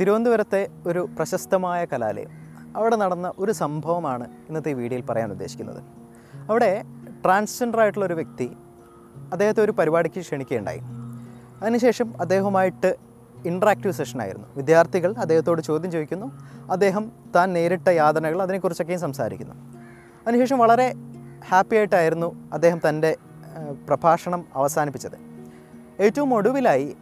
തിരുവനന്തപുരത്തെ ഒരു പ്രശസ്തമായ കലാലയം. അവിടെ നടന്ന ഒരു സംഭവമാണ് ഇന്നത്തെ വീഡിയോയിൽ പറയാൻ ഉദ്ദേശിക്കുന്നത്. അവിടെ ട്രാൻസ്ജെൻഡർ ആയിട്ടുള്ള ഒരു വ്യക്തി അദ്ദേഹത്തെ ഒരു പരിപാടിക്ക് ക്ഷണിക്കുകയുണ്ടായി. അതിനുശേഷം അദ്ദേഹവുമായിട്ട് ഇൻട്രാക്റ്റീവ് സെഷനായിരുന്നു വിദ്യാർത്ഥികൾ അദ്ദേഹത്തോട് ചോദ്യം ചോദിക്കുന്നു. അദ്ദേഹം താൻ നേരിട്ട യാതനകൾ അതിനെക്കുറിച്ചൊക്കെയും സംസാരിക്കുന്നു. അതിനുശേഷം വളരെ ഹാപ്പി ആയിട്ടായിരുന്നു അദ്ദേഹം തന്റെ പ്രഭാഷണം അവസാനിപ്പിച്ചത്. ഏറ്റവും ഒടുവിലായി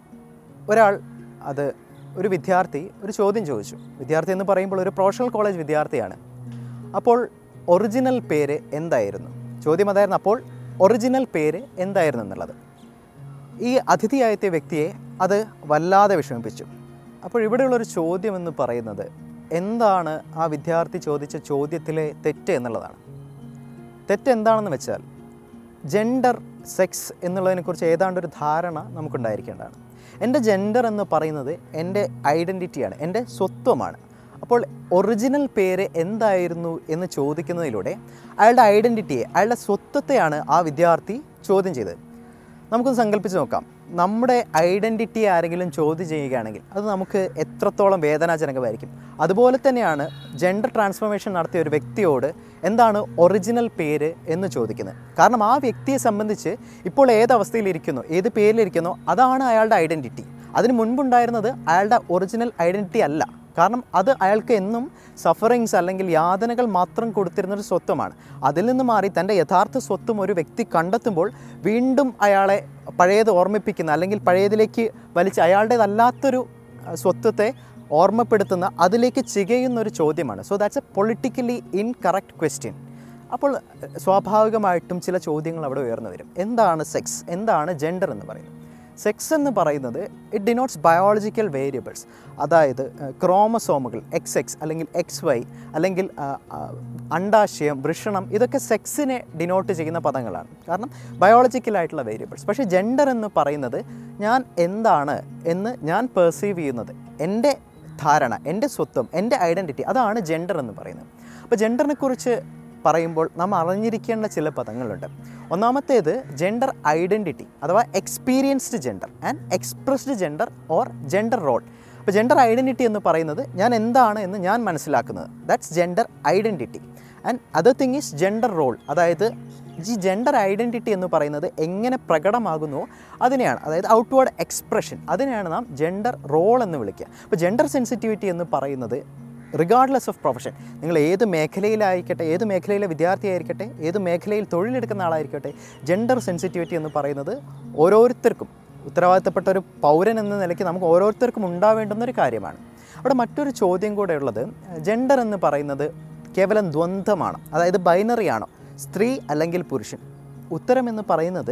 ഒരാൾ അത് ഒരു വിദ്യാർത്ഥി ഒരു ചോദ്യം ചോദിച്ചു. വിദ്യാർത്ഥി എന്ന് പറയുമ്പോൾ ഒരു പ്രൊഫഷണൽ കോളേജ് വിദ്യാർത്ഥിയാണ്. അപ്പോൾ ഒറിജിനൽ പേര് എന്തായിരുന്നു? ചോദ്യം അതായിരുന്നു അപ്പോൾ ഒറിജിനൽ പേര് എന്തായിരുന്നു എന്നുള്ളത്. ഈ അതിഥിയായത്തെ വ്യക്തിയെ അത് വല്ലാതെ വിഷമിപ്പിച്ചു. അപ്പോൾ ഇവിടെയുള്ളൊരു ചോദ്യം എന്ന് പറയുന്നത് എന്താണ് ആ വിദ്യാർത്ഥി ചോദിച്ച ചോദ്യത്തിലെ തെറ്റ് എന്നുള്ളതാണ്. തെറ്റ് എന്താണെന്ന് വെച്ചാൽ ജെൻഡർ സെക്സ് എന്നുള്ളതിനെക്കുറിച്ച് ഏതാണ്ട് ഒരു ധാരണ നമുക്കുണ്ടായിരിക്കേണ്ടതാണ്. എന്റെ ജെൻഡർ എന്ന് പറയുന്നത് എന്റെ ഐഡന്റിറ്റിയാണ് എന്റെ സ്വത്വമാണ്. അപ്പോൾ ഒറിജിനൽ പേര് എന്തായിരുന്നു എന്ന് ചോദിക്കുന്നതിലൂടെ അയാളുടെ ഐഡന്റിറ്റിയെ അയാളുടെ സ്വത്വത്തെയാണ് ആ വിദ്യാർത്ഥി ചോദ്യം ചെയ്തത്. നമുക്കൊന്ന് സങ്കല്പിച്ച് നോക്കാം. നമ്മുടെ ഐഡന്റിറ്റി ആരെങ്കിലും ചോദ്യം ചെയ്യുകയാണെങ്കിൽ അത് നമുക്ക് എത്രത്തോളം വേദനാജനകമായിരിക്കും. അതുപോലെ തന്നെയാണ് ജെൻഡർ ട്രാൻസ്ഫോർമേഷൻ നടത്തിയ ഒരു വ്യക്തിയോട് എന്താണ് ഒറിജിനൽ പേര് എന്ന് ചോദിക്കുന്നത്. കാരണം ആ വ്യക്തിയെ സംബന്ധിച്ച് ഇപ്പോൾ ഏത് ഏത് പേരിലിരിക്കുന്നോ അതാണ് അയാളുടെ ഐഡന്റിറ്റി അതിന് മുൻപുണ്ടായിരുന്നത് അയാളുടെ ഒറിജിനൽ ഐഡന്റിറ്റി അല്ല. കാരണം അത് അയാൾക്ക് എന്നും സഫറിങ്സ് അല്ലെങ്കിൽ യാതനകൾ മാത്രം കൊടുത്തിരുന്നൊരു സ്വത്വമാണ്. അതിൽ നിന്ന് മാറി തന്റെ യഥാർത്ഥ സ്വത്വം ഒരു വ്യക്തി കണ്ടെത്തുമ്പോൾ വീണ്ടും അയാളെ പഴയത് ഓർമ്മിപ്പിക്കുന്ന അല്ലെങ്കിൽ പഴയതിലേക്ക് വലിച്ച് അയാളുടേതല്ലാത്തൊരു സ്വത്വത്തെ ഓർമ്മപ്പെടുത്തുന്ന അതിലേക്ക് ചികയുന്ന ഒരു ചോദ്യമാണ്. So that's a politically incorrect question അപ്പോൾ സ്വാഭാവികമായിട്ടും ചില ചോദ്യങ്ങൾ അവിടെ ഉയർന്നു വരും. എന്താണ് സെക്സ് എന്താണ് ജെൻഡർ എന്ന് പറയുന്നത്? സെക്സ് എന്ന് പറയുന്നത് ഇറ്റ് ഡിനോട്ട്സ് ബയോളജിക്കൽ വേരിയബിൾസ് അതായത് ക്രോമസോമുകൾ എക്സ് എക്സ് അല്ലെങ്കിൽ എക്സ് വൈ അല്ലെങ്കിൽ അണ്ടാശയം വൃഷണം ഇതൊക്കെ സെക്സിനെ ഡിനോട്ട് ചെയ്യുന്ന പദങ്ങളാണ്. കാരണം ബയോളജിക്കലായിട്ടുള്ള വേരിയബിൾസ് പക്ഷേ ജെൻഡർ എന്ന് പറയുന്നത് ഞാൻ എന്താണ് എന്ന് ഞാൻ പെർസീവ് ചെയ്യുന്നത്. എന്റെ ധാരണ എന്റെ സ്വത്വം എന്റെ ഐഡന്റിറ്റി അതാണ് ജെൻഡർ എന്ന് പറയുന്നത്. അപ്പോൾ ജെൻഡറിനെക്കുറിച്ച് പറയുമ്പോൾ നാം അറിഞ്ഞിരിക്കേണ്ട ചില പദങ്ങളുണ്ട്. ഒന്നാമത്തേത് ജെൻഡർ ഐഡന്റിറ്റി അഥവാ experienced gender and expressed gender or gender role അപ്പോൾ ജെൻഡർ ഐഡന്റിറ്റി എന്ന് പറയുന്നത് ഞാൻ എന്താണ് എന്ന് ഞാൻ മനസ്സിലാക്കുന്നത്. That's gender identity and other thing is gender role അതായത് ഈ ജെൻഡർ ഐഡന്റിറ്റി എന്ന് പറയുന്നത് എങ്ങനെ പ്രകടമാകുന്നുവോ അതിനെയാണ് അതായത് ഔട്ട്വേർഡ് എക്സ്പ്രഷൻ അതിനെയാണ് നാം ജെൻഡർ റോൾ എന്ന് വിളിക്കുക. അപ്പോൾ ജെൻഡർ സെൻസിറ്റിവിറ്റി എന്ന് പറയുന്നത് റിഗാർഡ്ലെസ് ഓഫ് പ്രൊഫഷൻ നിങ്ങൾ ഏത് മേഖലയിലായിരിക്കട്ടെ ഏത് മേഖലയിലെ വിദ്യാർത്ഥിയായിരിക്കട്ടെ ഏത് മേഖലയിൽ തൊഴിലെടുക്കുന്ന ആളായിരിക്കട്ടെ ജെൻഡർ സെൻസിറ്റിവിറ്റി എന്ന് പറയുന്നത് ഓരോരുത്തർക്കും ഉത്തരവാദിത്തപ്പെട്ട ഒരു പൗരൻ എന്ന നിലയ്ക്ക് നമുക്ക് ഓരോരുത്തർക്കും ഉണ്ടാവേണ്ടുന്ന ഒരു കാര്യമാണ്. അവിടെ മറ്റൊരു ചോദ്യം കൂടെ ഉള്ളത് ജെൻഡർ എന്ന് പറയുന്നത് കേവലം ദ്വന്ദ്മാണ് അതായത് ബൈനറി സ്ത്രീ അല്ലെങ്കിൽ പുരുഷൻ. ഉത്തരം എന്ന് പറയുന്നത്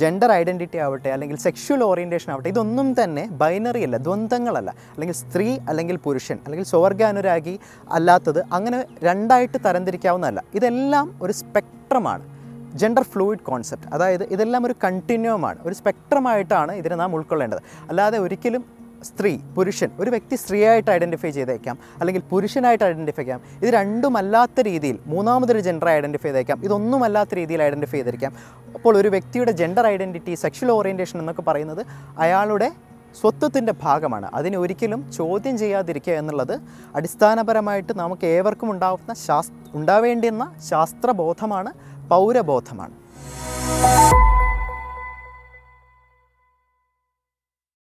ജെൻഡർ ഐഡന്റിറ്റി ആവട്ടെ അല്ലെങ്കിൽ സെക്ഷുവൽ ഓറിയന്റേഷൻ ആവട്ടെ ഇതൊന്നും തന്നെ ബൈനറി അല്ല ദ്വന്ദ്ങ്ങളല്ല അല്ലെങ്കിൽ സ്ത്രീ അല്ലെങ്കിൽ പുരുഷൻ അല്ലെങ്കിൽ സ്വർഗാനുരാഗി അല്ലാത്തത് അങ്ങനെ രണ്ടായിട്ട് തരംതിരിക്കാവുന്നതല്ല. ഇതെല്ലാം ഒരു സ്പെക്ട്രമാണ് ജെൻഡർ ഫ്ലൂയിഡ് കോൺസെപ്റ്റ് അതായത് ഇതെല്ലാം ഒരു കണ്ടിന്യൂമാണ് ഒരു സ്പെക്ട്രമായിട്ടാണ് ഇതിനെ നാം ഉൾക്കൊള്ളേണ്ടത്. അല്ലാതെ ഒരിക്കലും സ്ത്രീ പുരുഷൻ ഒരു വ്യക്തി സ്ത്രീയായിട്ട് ഐഡന്റിഫൈ ചെയ്തേക്കാം അല്ലെങ്കിൽ പുരുഷനായിട്ട് ഐഡന്റിഫൈ ചെയ്യാം. ഇത് രണ്ടുമല്ലാത്ത രീതിയിൽ മൂന്നാമതൊരു ജെൻഡർ ഐഡന്റിഫൈ ചെയ്തേക്കാം. ഇതൊന്നുമല്ലാത്ത രീതിയിൽ ഐഡന്റിഫൈ ചെയ്തിരിക്കാം. അപ്പോൾ ഒരു വ്യക്തിയുടെ ജെൻഡർ ഐഡന്റിറ്റി സെക്ഷൽ ഓറിയന്റേഷൻ എന്നൊക്കെ പറയുന്നത് അയാളുടെ സ്വത്വത്തിന്റെ ഭാഗമാണ്. അതിനെ ഒരിക്കലും ചോദ്യം ചെയ്യാതിരിക്കുക എന്നുള്ളത് അടിസ്ഥാനപരമായിട്ട് നമുക്ക് ഏവർക്കും ഉണ്ടാവുന്ന ശാസ് ഉണ്ടാവേണ്ടുന്ന ശാസ്ത്രബോധമാണ് പൗരബോധമാണ്.